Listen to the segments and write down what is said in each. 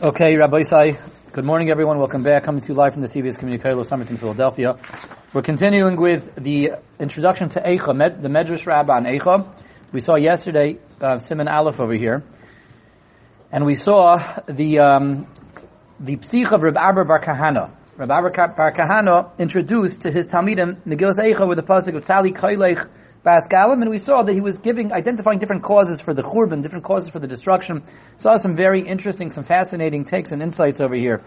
Okay, Rabbi Isai. Good morning, everyone. Welcome back. Coming to you live from the CBS Community College Summit in Philadelphia. We're continuing with the introduction to Eicha, med, the Medrash Rabbah on Eicha. We saw yesterday uh, Siman Aleph over here, and we saw the um, the psich of Reb Abba Bar Kahana. Reb Abba Bar Kahana introduced to his Talmidim Megillas Eicha with the pasuk of Tzali Kailech Bas Galim, and we saw that he was giving, identifying different causes for the churban, different causes for the destruction. Saw some very interesting, some fascinating takes and insights over here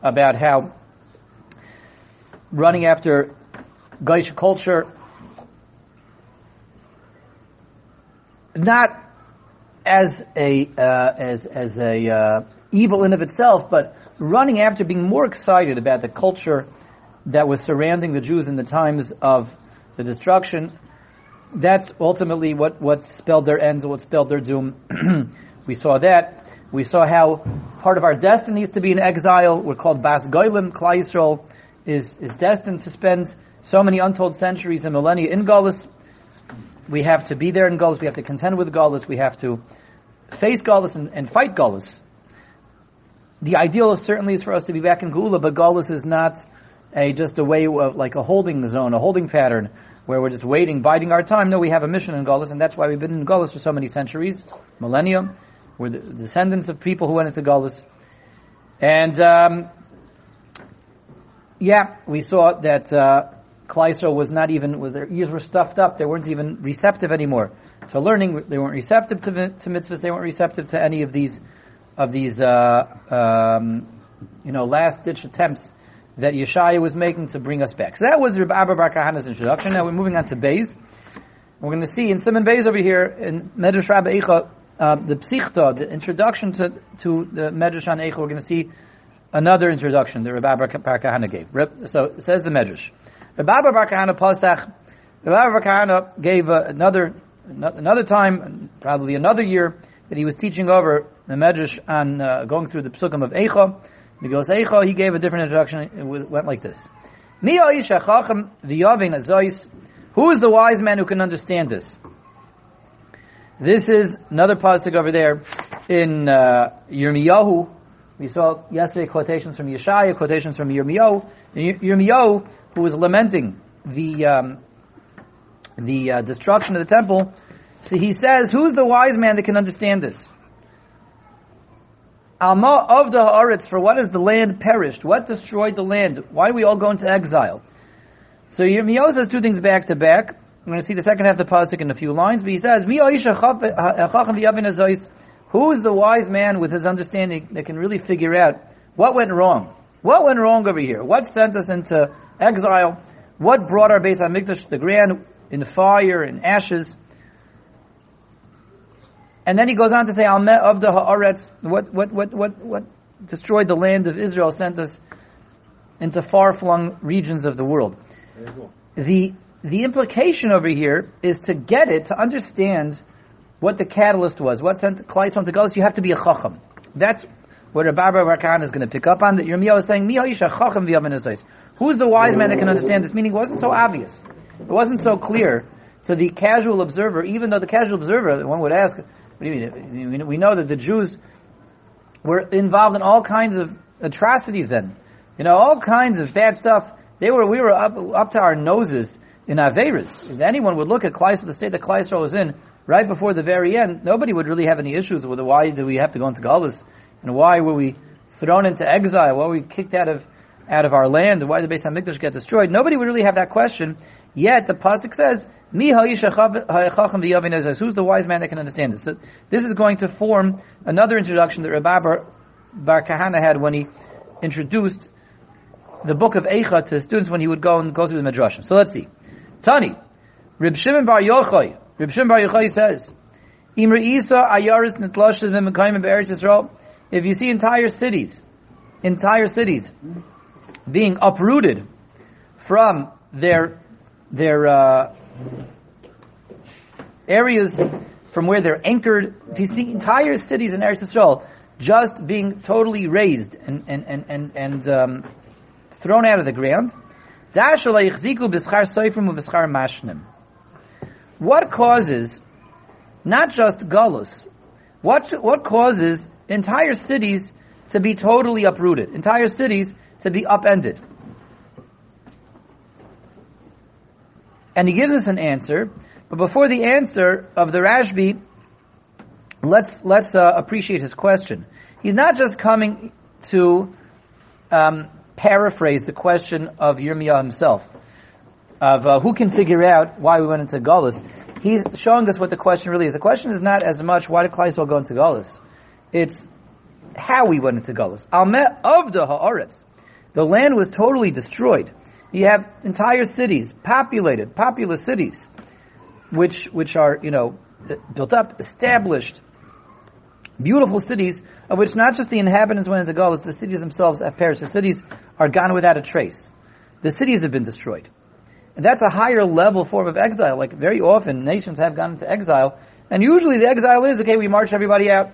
about how running after Gaish culture, not as a uh, as as a uh, evil in of itself, but running after being more excited about the culture that was surrounding the Jews in the times of the destruction that's ultimately what, what spelled their ends, and what spelled their doom. we saw that. We saw how part of our destiny is to be in exile. We're called Bas Goylim. Klal Yisrael is, is destined to spend so many untold centuries and millennia in Golis. We have to be there in Golis. We have to contend with Golis. We have to face Golis and, and fight Golis. The ideal certainly is for us to be back in Gula, but Golis is not a, just a way of like a holding zone, a holding pattern where we're just waiting, biding our time. No, we have a mission in Golis, and that's why we've been in Golis for so many centuries, millennium. We're the descendants of people who went into Golis. And, um, yeah, we saw that, uh, was not even, was their ears were stuffed up. They weren't even receptive anymore. So learning, they weren't receptive to, to mitzvahs. They weren't receptive to any of these, of these, uh, um, you know, last ditch attempts that Yeshaya was making to bring us back. So that was Rabbi Abba Bar Kahana's introduction. Now we're moving on to Beis. We're going to see in Siman Beis over here in Medrash Rabbi Eicha, uh, the Psichta, the introduction to, to the Medrash on Eicha, we're going to see another introduction that Rabbi Bar Kahana gave. So it says the Medrash. Rabbi Bar Kahana Pasach, Rabbi Bar Kahana gave uh, another, another time, probably another year, that he was teaching over the Medrash on uh, going through the Psukim of Eicha. Because Eicha, he gave a different introduction. It went like this. Who is the wise man who can understand this? This is another pasuk over there in uh, Yirmiyahu. We saw yesterday quotations from Yeshaya, quotations from Yirmiyahu. Yirmiyahu, who was lamenting the um, the uh, destruction of the temple. So he says, "Who's the wise man that can understand this?" Alma of the Haaretz, for what has the land perished? What destroyed the land? Why do we all go into exile? So Yirmiyahu says two things back to back. I'm going to see the second half of the pasuk in a few lines, but he says, uh, Who is the wise man with his understanding that can really figure out what went wrong? What went wrong over here? What sent us into exile? What brought our Beis HaMikdash to the ground in fire and ashes? And then he goes on to say, Al of the Haaretz, what, what, what, what, what destroyed the land of Israel, sent us into far-flung regions of the world. The, the implication over here is to get it, to understand what the catalyst was, what sent Klai to go, so you have to be a chacham. That's what Rabbi Rakan is going to pick up on, that Yirmiyahu is saying, Who's the wise man that can understand this? Meaning it wasn't so obvious. It wasn't so clear to the casual observer, even though the casual observer, one would ask, We know that the Jews were involved in all kinds of atrocities then. You know, all kinds of bad stuff. They were, we were up, up to our noses in Averis. If anyone would look at Kleist, the state that Kleist was in, right before the very end, nobody would really have any issues with why do we have to go into Galus, and why were we thrown into exile, why were we kicked out of, out of our land, why did the Beis HaMikdash get destroyed? Nobody would really have that question. Yet the pasuk says, "Mi Who's the wise man that can understand this? So this is going to form another introduction that Rabbi Bar, Bar Kahana had when he introduced the book of Eicha to students when he would go and go through the midrash. So let's see. Tani, Rib Shimon Bar Yochai. Rib Shimon Bar Yochai says, Imr Isa Ayaris Nitlashas V'Mekayim Be'eretz Yisrael. If you see entire cities, entire cities being uprooted from their their uh, areas from where they're anchored. If you see entire cities in Eretz Yisrael just being totally raised and and and and, and um, thrown out of the ground, what causes not just gullus? What what causes entire cities to be totally uprooted, entire cities to be upended. And he gives us an answer, but before the answer of the Rashbi, let's let's uh, appreciate his question. He's not just coming to um, paraphrase the question of Yirmiyah himself, of uh, who can figure out why we went into Gullus. He's showing us what the question really is. The question is not as much why did Klaisel go into Gullus. It's how we went into Gullus. Almeh of the Haaretz. The land was totally destroyed. You have entire cities, populated, populous cities, which which are you know built up, established, beautiful cities of which not just the inhabitants went into Gullus, the cities themselves have perished. The cities are gone without a trace. The cities have been destroyed. And that's a higher level form of exile. Like very often, nations have gone into exile, and usually the exile is okay. We march everybody out,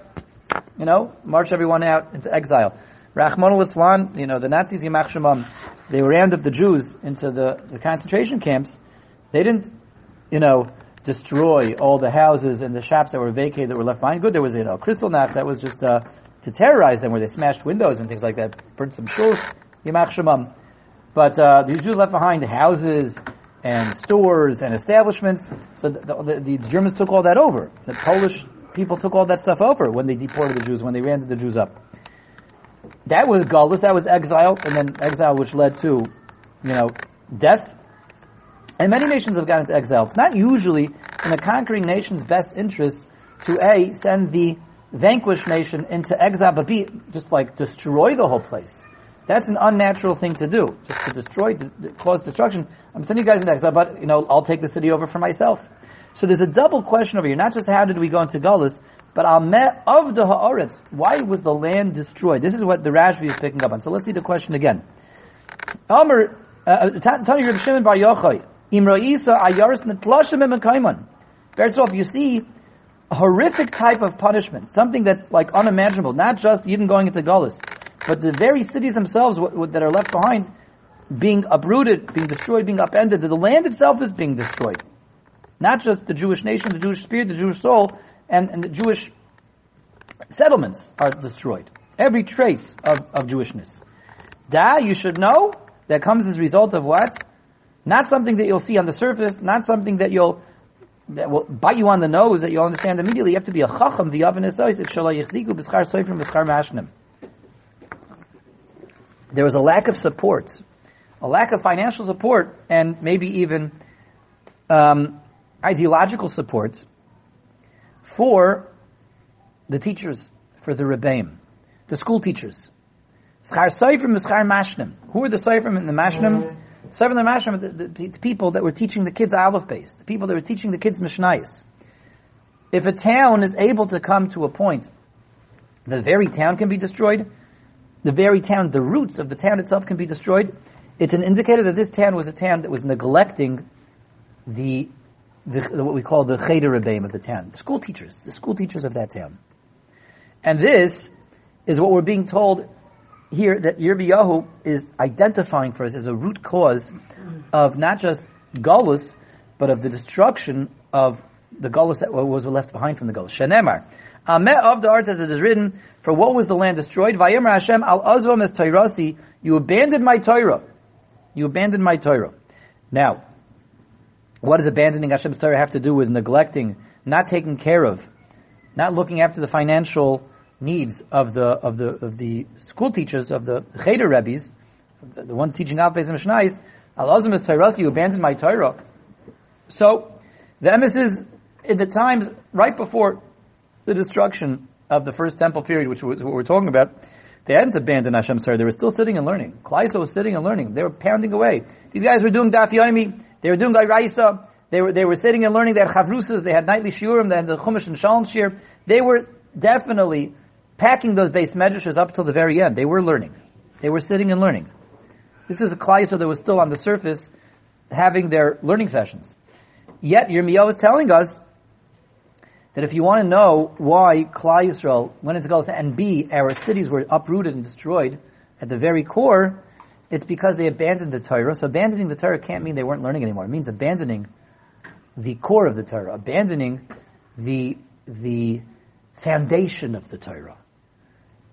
you know, march everyone out into exile. Rachmana litzlan, you know, the Nazis, Shemam, they rammed up the Jews into the, the concentration camps. They didn't, you know, destroy all the houses and the shops that were vacated that were left behind. Good, there was, you know, Kristallnacht that was just, uh, to terrorize them where they smashed windows and things like that, burnt some Yamach Shemam. But, uh, the Jews left behind houses and stores and establishments. So the, the, the Germans took all that over. The Polish people took all that stuff over when they deported the Jews, when they ran the Jews up that was gullus, that was exile, and then exile which led to, you know, death. And many nations have gone into exile. It's not usually in a conquering nation's best interest to A, send the vanquished nation into exile, but B, just like destroy the whole place. That's an unnatural thing to do, just to destroy, to cause destruction. I'm sending you guys into exile, but, you know, I'll take the city over for myself. So there's a double question over here. Not just how did we go into Gullus, but Ameh of the Haaretz, why was the land destroyed? This is what the Rashbi is picking up on. So let's see the question again. Amr, uh, uh Shimon Bar Yochai, Imra'isa Ayaris Netlashim. First off, you see a horrific type of punishment, something that's like unimaginable, not just Yidden going into Gullus, but the very cities themselves that are left behind being uprooted, being destroyed, being upended. The land itself is being destroyed. Not just the Jewish nation, the Jewish spirit, the Jewish soul, and, and the Jewish settlements are destroyed. Every trace of, of Jewishness. Da, you should know, that comes as a result of what? Not something that you'll see on the surface, not something that you'll that will bite you on the nose that you'll understand immediately. You have to be a chacham, the oven is it's yichziku b'schar soifrim b'schar mashnim. There was a lack of support, a lack of financial support, and maybe even um, ideological support for the teachers, for the rebbeim, the school teachers. Schar Seifrim Schar Mashnim. Who are the Seifrim and the Mashnim? Seifrim and the Mashnim are the, the, the, people that were teaching the kids Aleph Beis, the people that were teaching the kids Mishnayos. If a town is able to come to a point, the very town can be destroyed, the very town, the roots of the town itself can be destroyed, it's an indicator that this town was a town that was neglecting the the, what we call the Cheder Rebbeim of the town, school teachers, the school teachers of that town. And this is what we're being told here that Yirmiyahu is identifying for us as a root cause of not just Gullus, but of the destruction of the Gullus that was left behind from the Gullus. Shenemar. Ameh of the arts as it is written, for what was the land destroyed? Vayemer Hashem al azvam es Tairasi, you abandoned my Torah. You abandoned my Torah. Now, what does abandoning Hashem's Torah have to do with neglecting, not taking care of, not looking after the financial needs of the of the of the school teachers of the Cheder Rebbe's, the, the ones teaching Al Beis Mishnais? Alazim is Torah, you abandoned my Torah. So the emphasis in the times right before the destruction of the first temple period, which was what we're talking about, they hadn't abandoned Hashem's Torah. They were still sitting and learning. Klaiso was sitting and learning. They were pounding away. These guys were doing Daf Yomi. They were doing Gairaisa. They were, they were sitting and learning. They had chavrusas. They had nightly shiurim. They had the chumash and shalom shir. They were definitely packing those base medrashas up till the very end. They were learning. They were sitting and learning. This is a klaiso that was still on the surface having their learning sessions. Yet Yirmiyahu is telling us that if you want to know why Klal Yisrael went into Galus and B, our cities were uprooted and destroyed at the very core, it's because they abandoned the Torah. So abandoning the Torah can't mean they weren't learning anymore. It means abandoning the core of the Torah, abandoning the, the foundation of the Torah.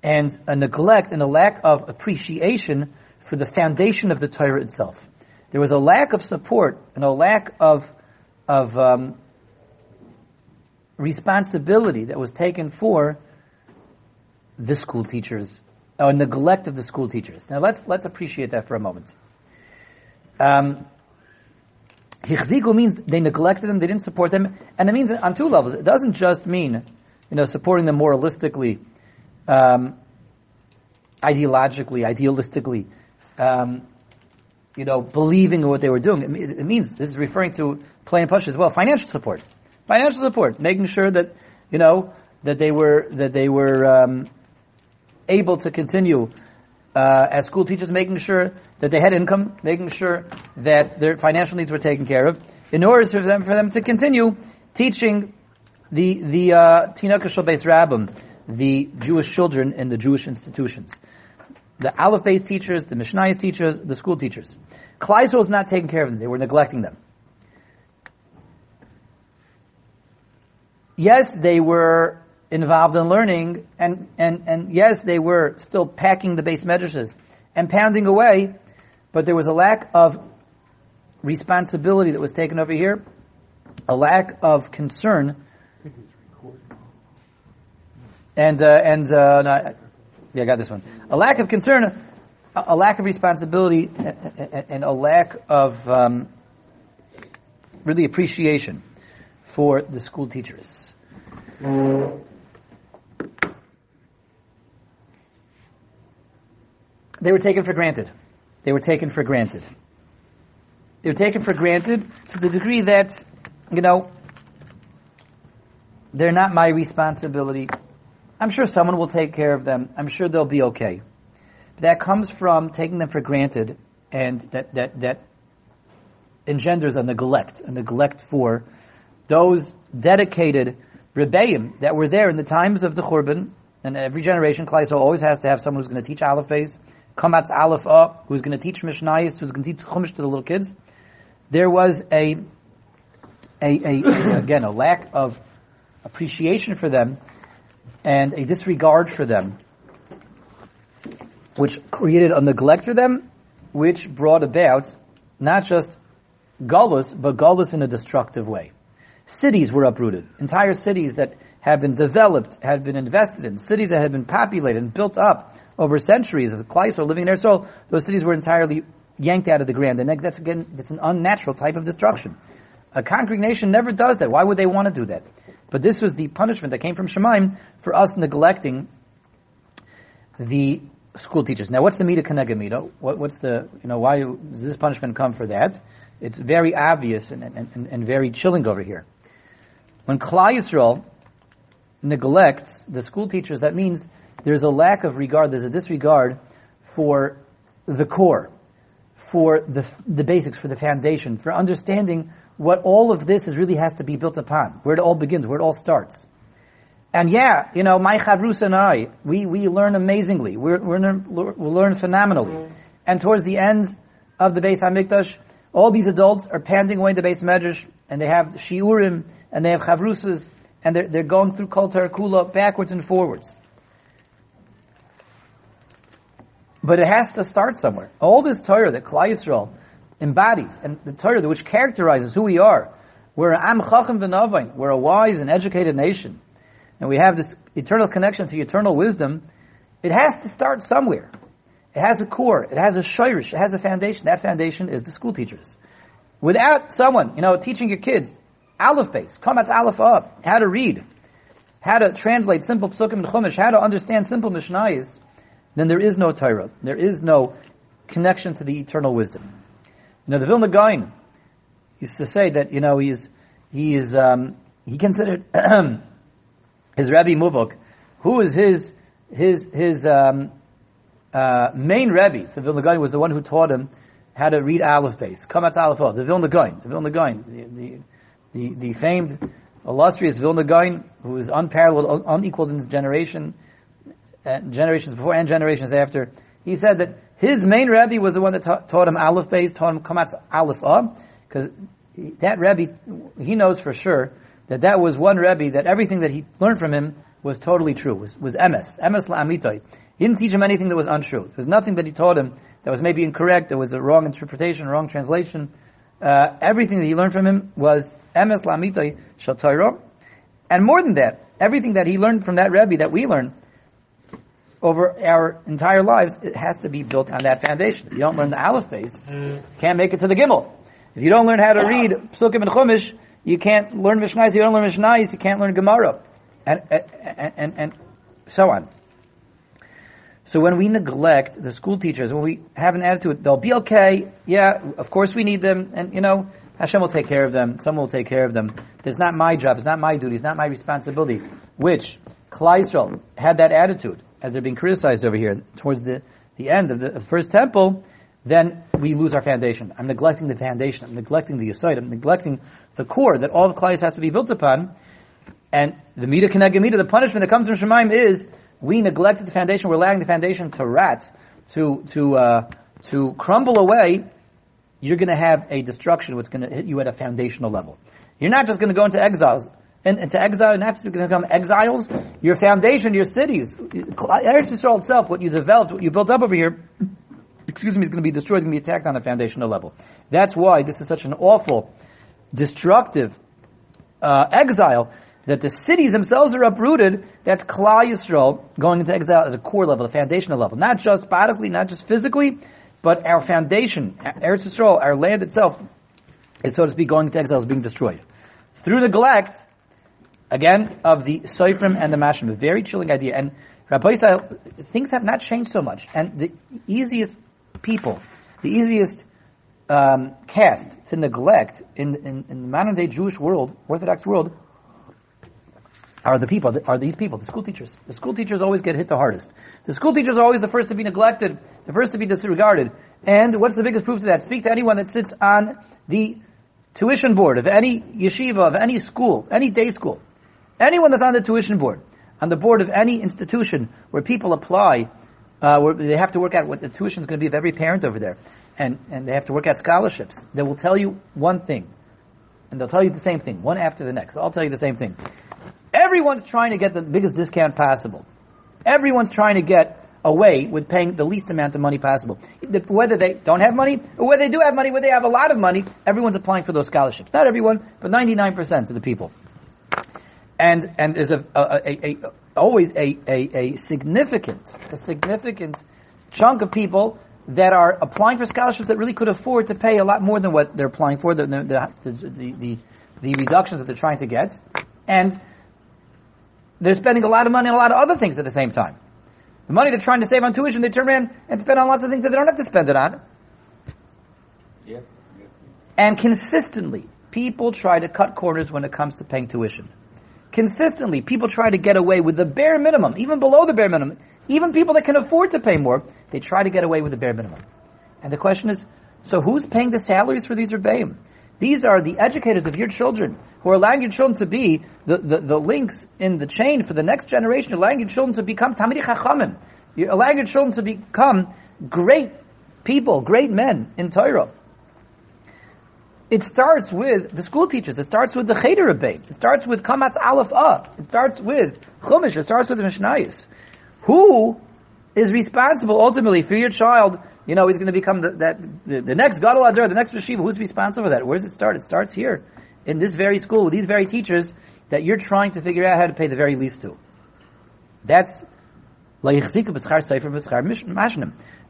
and a neglect and a lack of appreciation for the foundation of the Torah itself. There was a lack of support and a lack of of um, responsibility that was taken for the school teachers, or neglect of the school teachers. Now let's let's appreciate that for a moment. Um, means they neglected them, they didn't support them, and it means on two levels. It doesn't just mean, you know, supporting them moralistically, um, ideologically, idealistically, um, you know, believing in what they were doing. It, it means this is referring to plain push as well. Financial support, financial support, making sure that you know that they were that they were um, able to continue uh, as school teachers, making sure that they had income, making sure that their financial needs were taken care of, in order for them for them to continue teaching the the uh, Beis Rabbim, the Jewish children in the Jewish institutions, the Aleph based teachers, the Mishnayos teachers, the school teachers. Kleisel was not taking care of them; they were neglecting them. Yes, they were involved in learning, and, and, and yes, they were still packing the base medrashes and pounding away, but there was a lack of responsibility that was taken over here, a lack of concern, and uh, and uh, no, yeah, I got this one. A lack of concern, a, a lack of responsibility, and a lack of um, really appreciation for the school teachers. They were taken for granted. They were taken for granted. They were taken for granted to the degree that, you know, they're not my responsibility. I'm sure someone will take care of them. I'm sure they'll be okay. But that comes from taking them for granted and that, that, that engenders a neglect, a neglect for those dedicated rebbeim that were there in the times of the Churban, and every generation, Klaiso always has to have someone who's going to teach Aleph Kamatz Aleph A, who's going to teach Mishnayos, who's going to teach Chumash to the little kids. There was a, a, a, again, a lack of appreciation for them and a disregard for them, which created a neglect for them, which brought about not just gullus, but gullus in a destructive way. Cities were uprooted. Entire cities that had been developed, had been invested in, cities that had been populated and built up over centuries of Kleisel living there. So those cities were entirely yanked out of the ground. And that's again, that's an unnatural type of destruction. A concrete nation never does that. Why would they want to do that? But this was the punishment that came from Shemaim for us neglecting the school teachers. Now, what's the Mida Kenega What, what's the, you know, why does this punishment come for that? It's very obvious and, and, and very chilling over here. When Klal Yisrael neglects the school teachers, that means there's a lack of regard, there's a disregard for the core, for the, the basics, for the foundation, for understanding what all of this is really has to be built upon, where it all begins, where it all starts. And yeah, you know, my chavrus and I, we, we learn amazingly. We're we learn phenomenally. And towards the end of the Beis Hamikdash, all these adults are panting away the base Medrash, and they have shiurim, and they have chavrusas, and they're, they're going through Kol Kula backwards and forwards. But it has to start somewhere. All this Torah that Klal Yisrael embodies, and the Torah which characterizes who we are, we're Am Chacham V'Navain, we're a wise and educated nation, and we have this eternal connection to eternal wisdom, it has to start somewhere. It has a core, it has a shirish, it has a foundation. That foundation is the school teachers. Without someone, you know, teaching your kids, Aleph Beis, Kamatz Aleph up, how to read, how to translate simple psukim and chumash, how to understand simple mishnayos, then there is no Torah. There is no connection to the eternal wisdom. You know, the Vilna Gaon used to say that, you know, he's, he is, um, he considered his Rabbi Muvok, who is his, his, his, um, uh, main Rebbe, the Vilna Gaon was the one who taught him how to read Aleph Beis. Kamatz Aleph the Vilna Gaon, the Vilna Gaon, the, the, the, famed, illustrious Vilna Gaon, who is unparalleled, unequaled in his generation, and generations before and generations after, he said that his main Rebbe was the one that ta- taught him Aleph Beis, taught him Kamatz Aleph Ab, because that Rebbe, he knows for sure that that was one Rebbe that everything that he learned from him was totally true, was, was emes, emes la'amitai. He didn't teach him anything that was untrue. There was nothing that he taught him that was maybe incorrect, there was a wrong interpretation, wrong translation. Uh, everything that he learned from him was emes la'amitai shal Torah. And more than that, everything that he learned from that Rebbe that we learn over our entire lives, it has to be built on that foundation. If you don't learn the Aleph Beis, you can't make it to the Gimel. If you don't learn how to read Psukim and Chumash, you can't learn Mishnah. If you don't learn Mishnah, you can't learn Gemara. And, and, and, and so on. So when we neglect the school teachers, when we have an attitude, they'll be okay. Yeah, of course we need them. And, you know, Hashem will take care of them. Someone will take care of them. It's not my job. It's not my duty. It's not my responsibility. Which, Klal Yisrael had that attitude as they're being criticized over here towards the, the end of the first temple, then we lose our foundation. I'm neglecting the foundation. I'm neglecting the aside. I'm neglecting the core that all of Klal has to be built upon. And the Mida Keneged Mida, the punishment that comes from Shemaim is we neglected the foundation. We're allowing the foundation to rat, to to uh, to crumble away. You're going to have a destruction. What's going to hit you at a foundational level. You're not just going to go into exiles and, into exile, not just going to become exiles. Your foundation, your cities, Eretz Yisrael itself, what you developed, what you built up over here, excuse me, is going to be destroyed, going to be attacked on a foundational level. That's why this is such an awful, destructive uh, exile that the cities themselves are uprooted. That's Klal Yisrael going into exile at a core level, a foundational level, not just bodily, not just physically, but our foundation, Eretz Yisrael, our land itself, is so to speak going into exile, is being destroyed through neglect again of the Soifrim and the Mashim. A very chilling idea. And Rabbi Yisrael, things have not changed so much. And the easiest people, the easiest um, caste to neglect in, in, in the modern day Jewish world, Orthodox world, are the people, are these people, the school teachers. The school teachers always get hit the hardest. The school teachers are always the first to be neglected, the first to be disregarded. And what's the biggest proof to that? Speak to anyone that sits on the tuition board of any yeshiva, of any school, any day school. Anyone that's on the tuition board, on the board of any institution where people apply, uh, where they have to work out what the tuition is going to be of every parent over there, and, and they have to work out scholarships, they will tell you one thing. And they'll tell you the same thing, one after the next. I'll tell you the same thing. Everyone's trying to get the biggest discount possible. Everyone's trying to get away with paying the least amount of money possible. Whether they don't have money, or whether they do have money, whether they have a lot of money, everyone's applying for those scholarships. Not everyone, but 99% of the people and and there's a, a, a, a always a, a, significant a significant chunk of people that are applying for scholarships that really could afford to pay a lot more than what they're applying for the the, the, the, the reductions that they're trying to get, and they're spending a lot of money on a lot of other things at the same time. The money they're trying to save on tuition, they turn around and spend on lots of things that they don't have to spend it on. Yeah. And consistently, people try to cut corners when it comes to paying tuition consistently people try to get away with the bare minimum, even below the bare minimum. Even people that can afford to pay more, they try to get away with the bare minimum. And the question is, so who's paying the salaries for these rebbeim? These are the educators of your children who are allowing your children to be the, the, the links in the chain for the next generation, You're allowing your children to become Tamid Chachamim. You're allowing your children to become great people, great men in Torah. It starts with the school teachers. It starts with the Cheder Rebbe. It starts with Kamatz Aleph A. It starts with Chumash. It starts with the Mishnayos. Who is responsible ultimately for your child? You know, he's going to become the, that, the, the next Gadol Hador, the next Yeshiva. Who's responsible for that? Where does it start? It starts here, in this very school, with these very teachers that you're trying to figure out how to pay the very least to. That's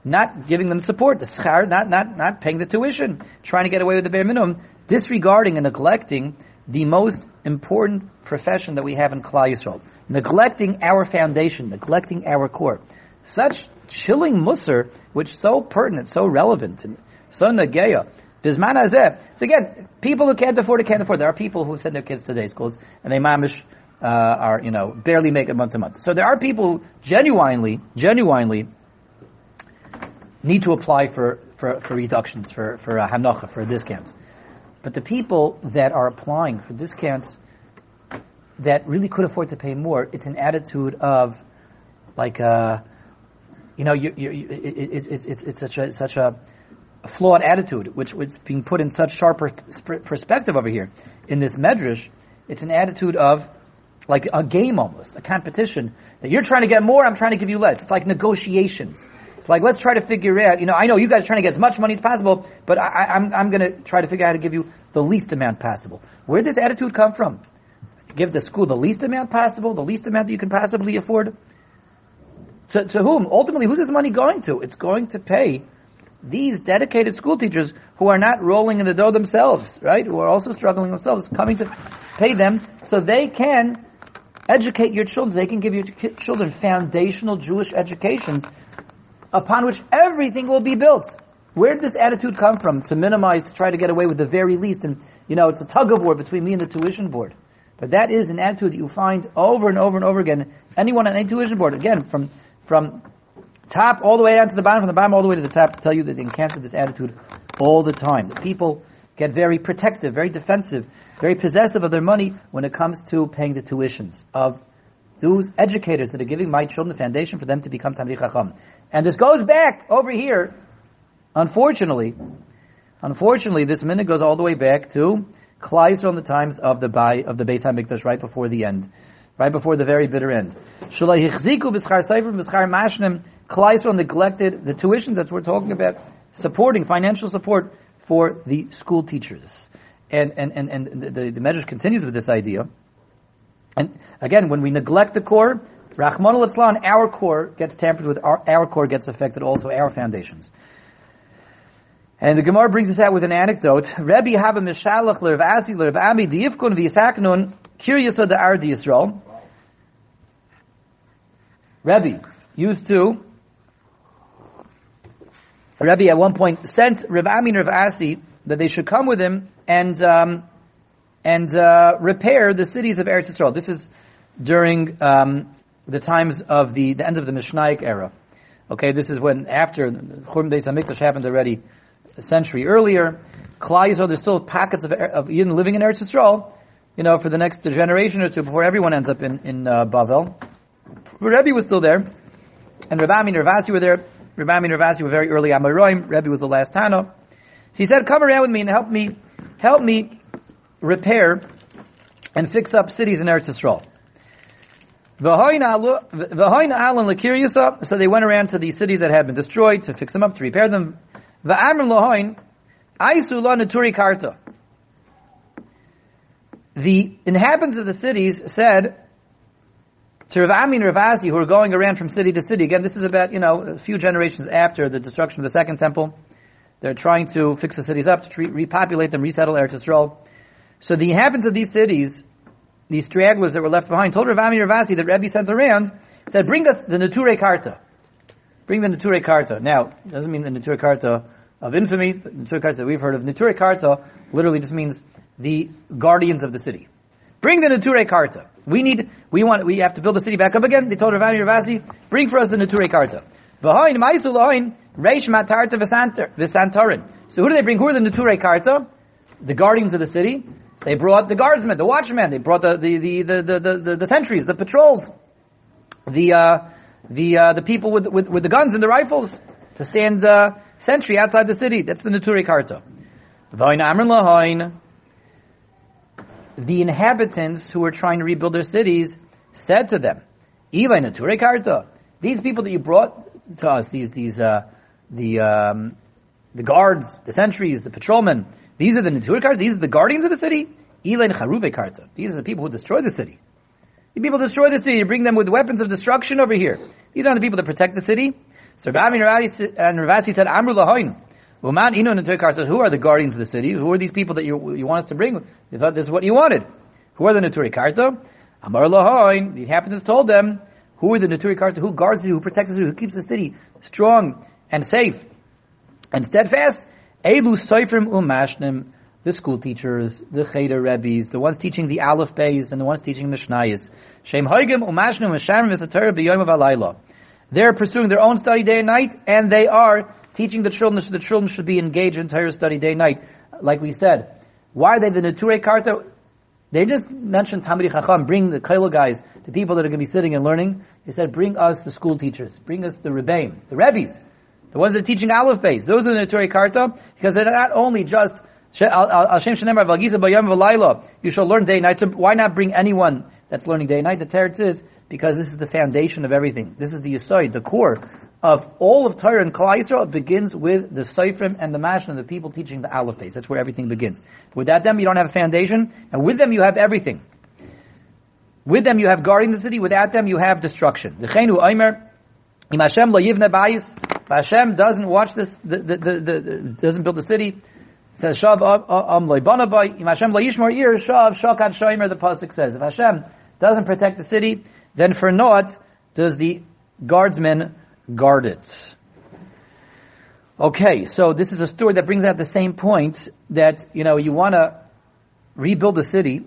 not giving them support, the schar, not, not, not paying the tuition, trying to get away with the bare minimum, disregarding and neglecting the most important profession that we have in Klal Yisrael. Neglecting our foundation, neglecting our core. Such chilling musr, which so pertinent, so relevant, and so nageya. Bisman. So again, people who can't afford it can't afford. There are people who send their kids to day schools and they mamish uh, are you know barely make it month to month. So there are people who genuinely, genuinely need to apply for, for, for reductions, for, for uh, hanocha, for discounts. But the people that are applying for discounts that really could afford to pay more, it's an attitude of like, uh, you know, you, you, it, it's, it's, it's such a, such a flawed attitude, which is being put in such sharp perspective over here in this medrash. It's an attitude of like a game almost, a competition, that you're trying to get more, I'm trying to give you less. It's like negotiations. It's like, let's try to figure out, you know, I know you guys are trying to get as much money as possible, but I, I'm, I'm gonna try to figure out how to give you the least amount possible. Where did this attitude come from? Give the school the least amount possible, the least amount that you can possibly afford? To, to whom? Ultimately, who's this money going to? It's going to pay these dedicated school teachers who are not rolling in the dough themselves, right? Who are also struggling themselves, coming to pay them so they can educate your children. They can give your children foundational Jewish educations upon which everything will be built. Where did this attitude come from? To minimize, to try to get away with the very least. And, you know, it's a tug of war between me and the tuition board. But that is an attitude that you find over and over and over again. Anyone on any tuition board, again, from, from top all the way down to the bottom, from the bottom all the way to the top, to tell you that they encounter this attitude all the time. The people get very protective, very defensive, very possessive of their money when it comes to paying the tuitions of those educators that are giving my children the foundation for them to become Talmidei Chacham. And this goes back over here, unfortunately, unfortunately, this minute goes all the way back to Kleiser on the times of the Bai, of the Beis HaMikdash, right before the end. Right before the very bitter end. Kleiser neglected the tuitions that we're talking about, supporting, financial support for the school teachers. And, and, and, and the, the measure continues with this idea. And again, when we neglect the core, Rahman al our core gets tampered with, our, our core gets affected, also our foundations. And the Gemara brings us out with an anecdote. Rabbi Haba Mishalach Lerv Asi Lerv Ami V'Yisaknun Curious of the Ardi Yisrael. Rabbi used to, Rabbi at one point sent Rav Ami and Rav Asi that they should come with him and um, and uh, repair the cities of Eretz Yisrael. This is during um, the times of the, the end of the Mishnaic era. Okay, this is when after Churban Beis Hamikdash happened already a century earlier. Klai there's still pockets of, of Yidden living in Eretz Yisrael, you know, for the next generation or two before everyone ends up in, in uh, Bavel. Rebbe was still there, and Rabbi and Ravasi were there. Rabbi and Ravasi were very early Amoraim. Rebbe was the last Tana. So he said, come around with me and help me, help me repair and fix up cities in Eretz Yisrael. So they went around to the cities that had been destroyed to fix them up, to repair them. The inhabitants of the cities said to Rav Ami and Rav Asi, who are going around from city to city, again, this is about, you know, a few generations after the destruction of the second temple. They're trying to fix the cities up, to repopulate them, resettle Eretz Yisrael. So the inhabitants of these cities these stragglers that were left behind, told Rav Ami Ravasi that Rebbe sent around, said, bring us the Neturei Karta. Bring the Neturei Karta. Now, doesn't mean the Neturei Karta of infamy, the Neturei Karta that we've heard of. Neturei Karta literally just means the guardians of the city. Bring the Neturei Karta. We need, we want, we have to build the city back up again. They told Rav Ami Ravasi, bring for us the Neturei Karta. V'santarin. So who do they bring? Who are the Neturei Karta? The guardians of the city. They brought the guardsmen, the watchmen. They brought the the the the the, the, the sentries, the patrols, the uh, the uh, the people with, with with the guns and the rifles to stand uh, sentry outside the city. That's the Neturei Karta. The inhabitants who were trying to rebuild their cities said to them, Eli Neturei Karta, these people that you brought to us, these these uh, the um, the guards, the sentries, the patrolmen, these are the Natur Karta, these are the guardians of the city. Elain Charuve Karta. These are the people who destroy the city. The people destroy the city, you bring them with weapons of destruction over here. These aren't the people that protect the city. So Rabbi and Ravasi said, Amru Lahoin. Uman Inu Natur Karta, who are the guardians of the city? Who are these people that you, you want us to bring? They thought this is what you wanted. Who are the Natur Karta? Amar Lahoin. The inhabitants told them, who are the Natur Karta? Who guards you? Who protects you? Who keeps the city strong and safe and steadfast? Elu Soifrim Umashnim, the school teachers, the Cheder Rebbes, the ones teaching the Aleph Beis, and the ones teaching the Mishnayis. Shem Hoigim Umashnim Mishamim V'Satar B'Yom Alayla. They're pursuing their own study day and night, and they are teaching the children, so the children should be engaged in Torah study day and night. Like we said, why are they the Neturei Karta? They just mentioned Talmidei Chacham, bring the Kaila guys, the people that are going to be sitting and learning. They said, bring us the school teachers, bring us the Rebbeim, the Rebbes. The ones that are teaching Aleph Beis. Those are the Torah Karta, because they're not only just, you shall learn day and night, so why not bring anyone that's learning day and night. The teretz is because this is the foundation of everything. This is the yisoid, the core of all of Torah and Klal Yisrael. It begins with the Seifrim and the Mashna, and the people teaching the Aleph Beis. That's where everything begins. Without them, you don't have a foundation, and with them, you have everything. With them, you have guarding the city. Without them, you have destruction. The Chenu Omer, Im Hashem lo yivne bayis. Hashem doesn't watch this, the, the, the, doesn't build the city. It says Shav am loy bonaboy. Im Hashem lo yishmor ir shav shokat shoymer. The pasuk says if Hashem doesn't protect the city, then for naught does the guardsman guard it. Okay, so this is a story that brings out the same point that you know you want to rebuild the city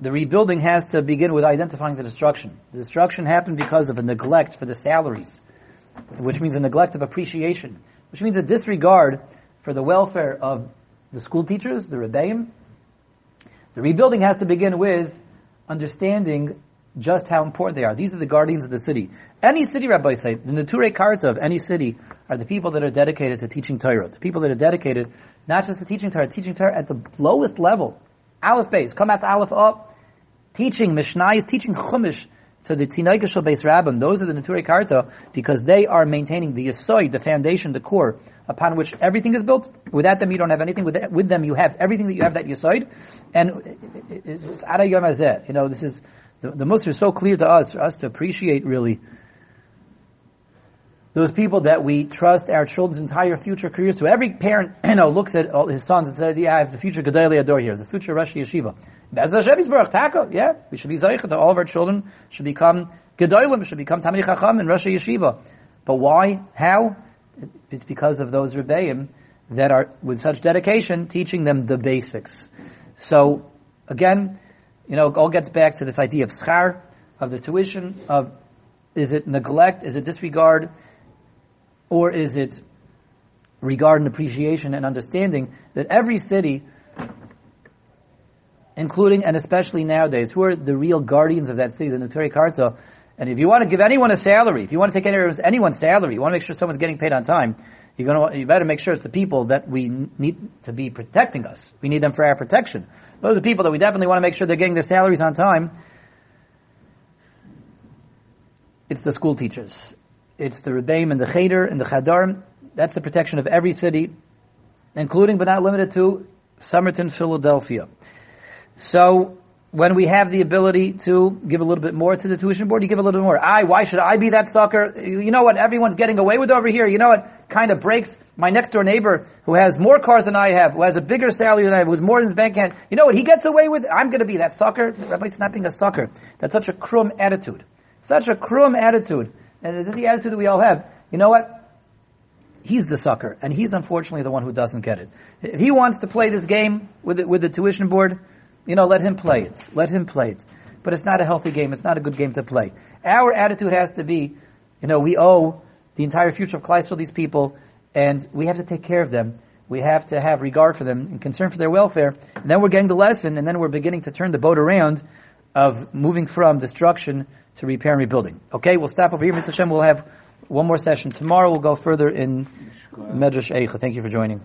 the rebuilding has to begin with identifying the destruction. The destruction happened because of a neglect for the salaries, which means a neglect of appreciation, which means a disregard for the welfare of the school teachers, the rebbeim. The rebuilding has to begin with understanding just how important they are. These are the guardians of the city. Any city, Rabbi say, the Neturei Karta of any city are the people that are dedicated to teaching Torah. The people that are dedicated not just to teaching Torah, teaching Torah at the lowest level. Aleph Beis, come out to Aleph up, teaching Mishnais, teaching Chumash to the Tinaikashal base Rabbim. Those are the Neturei Karta because they are maintaining the Yisoid, the foundation, the core upon which everything is built. Without them, you don't have anything. With, them, you have everything that you have that Yisoid. And it's Ada Yom You know, this is, the, the Musar is so clear to us, for us to appreciate really those people that we trust our children's entire future careers to. Every parent, you know, looks at all his sons and says, yeah, I have the future Gedali Ador here, the future Rosh Yeshiva. That's Hashem. Yeah, we should be Zayich that all of our children should become Gedolim, should become Tamil Chacham and Rosh Yeshiva. But why? How? It's because of those Rebbeim that are, with such dedication, teaching them the basics. So, again, you know, it all gets back to this idea of schar, of the tuition, of is it neglect, is it disregard, or is it regard and appreciation and understanding that every city including and especially nowadays, who are the real guardians of that city, the Neturei Karta. And if you want to give anyone a salary, if you want to take of anyone's salary, you want to make sure someone's getting paid on time, you're to, you better make sure it's the people that we need to be protecting us. We need them for our protection. Those are people that we definitely want to make sure they're getting their salaries on time. It's the school teachers. It's the Rebbeim and the Cheder and the Chadarim. That's the protection of every city, including but not limited to Somerton, Philadelphia. So when we have the ability to give a little bit more to the tuition board, you give a little bit more. I, why should I be that sucker? You know what everyone's getting away with over here? You know what kind of breaks my next door neighbor who has more cars than I have, who has a bigger salary than I have, who's more in his bank account. You know what he gets away with? I'm going to be that sucker. Rabbi's not being a sucker. That's such a crum attitude. Such a crum attitude. And this is the attitude that we all have. You know what? He's the sucker, and he's unfortunately the one who doesn't get it. If he wants to play this game with the, with the tuition board, you know, let him play it. Let him play it. But it's not a healthy game. It's not a good game to play. Our attitude has to be, you know, we owe the entire future of Kleist for these people, and we have to take care of them. We have to have regard for them and concern for their welfare. And then we're getting the lesson, and then we're beginning to turn the boat around of moving from destruction to repair and rebuilding. Okay, we'll stop over here. Mr. Hashem, we'll have one more session. Tomorrow we'll go further in Medrash Eicha. Thank you for joining.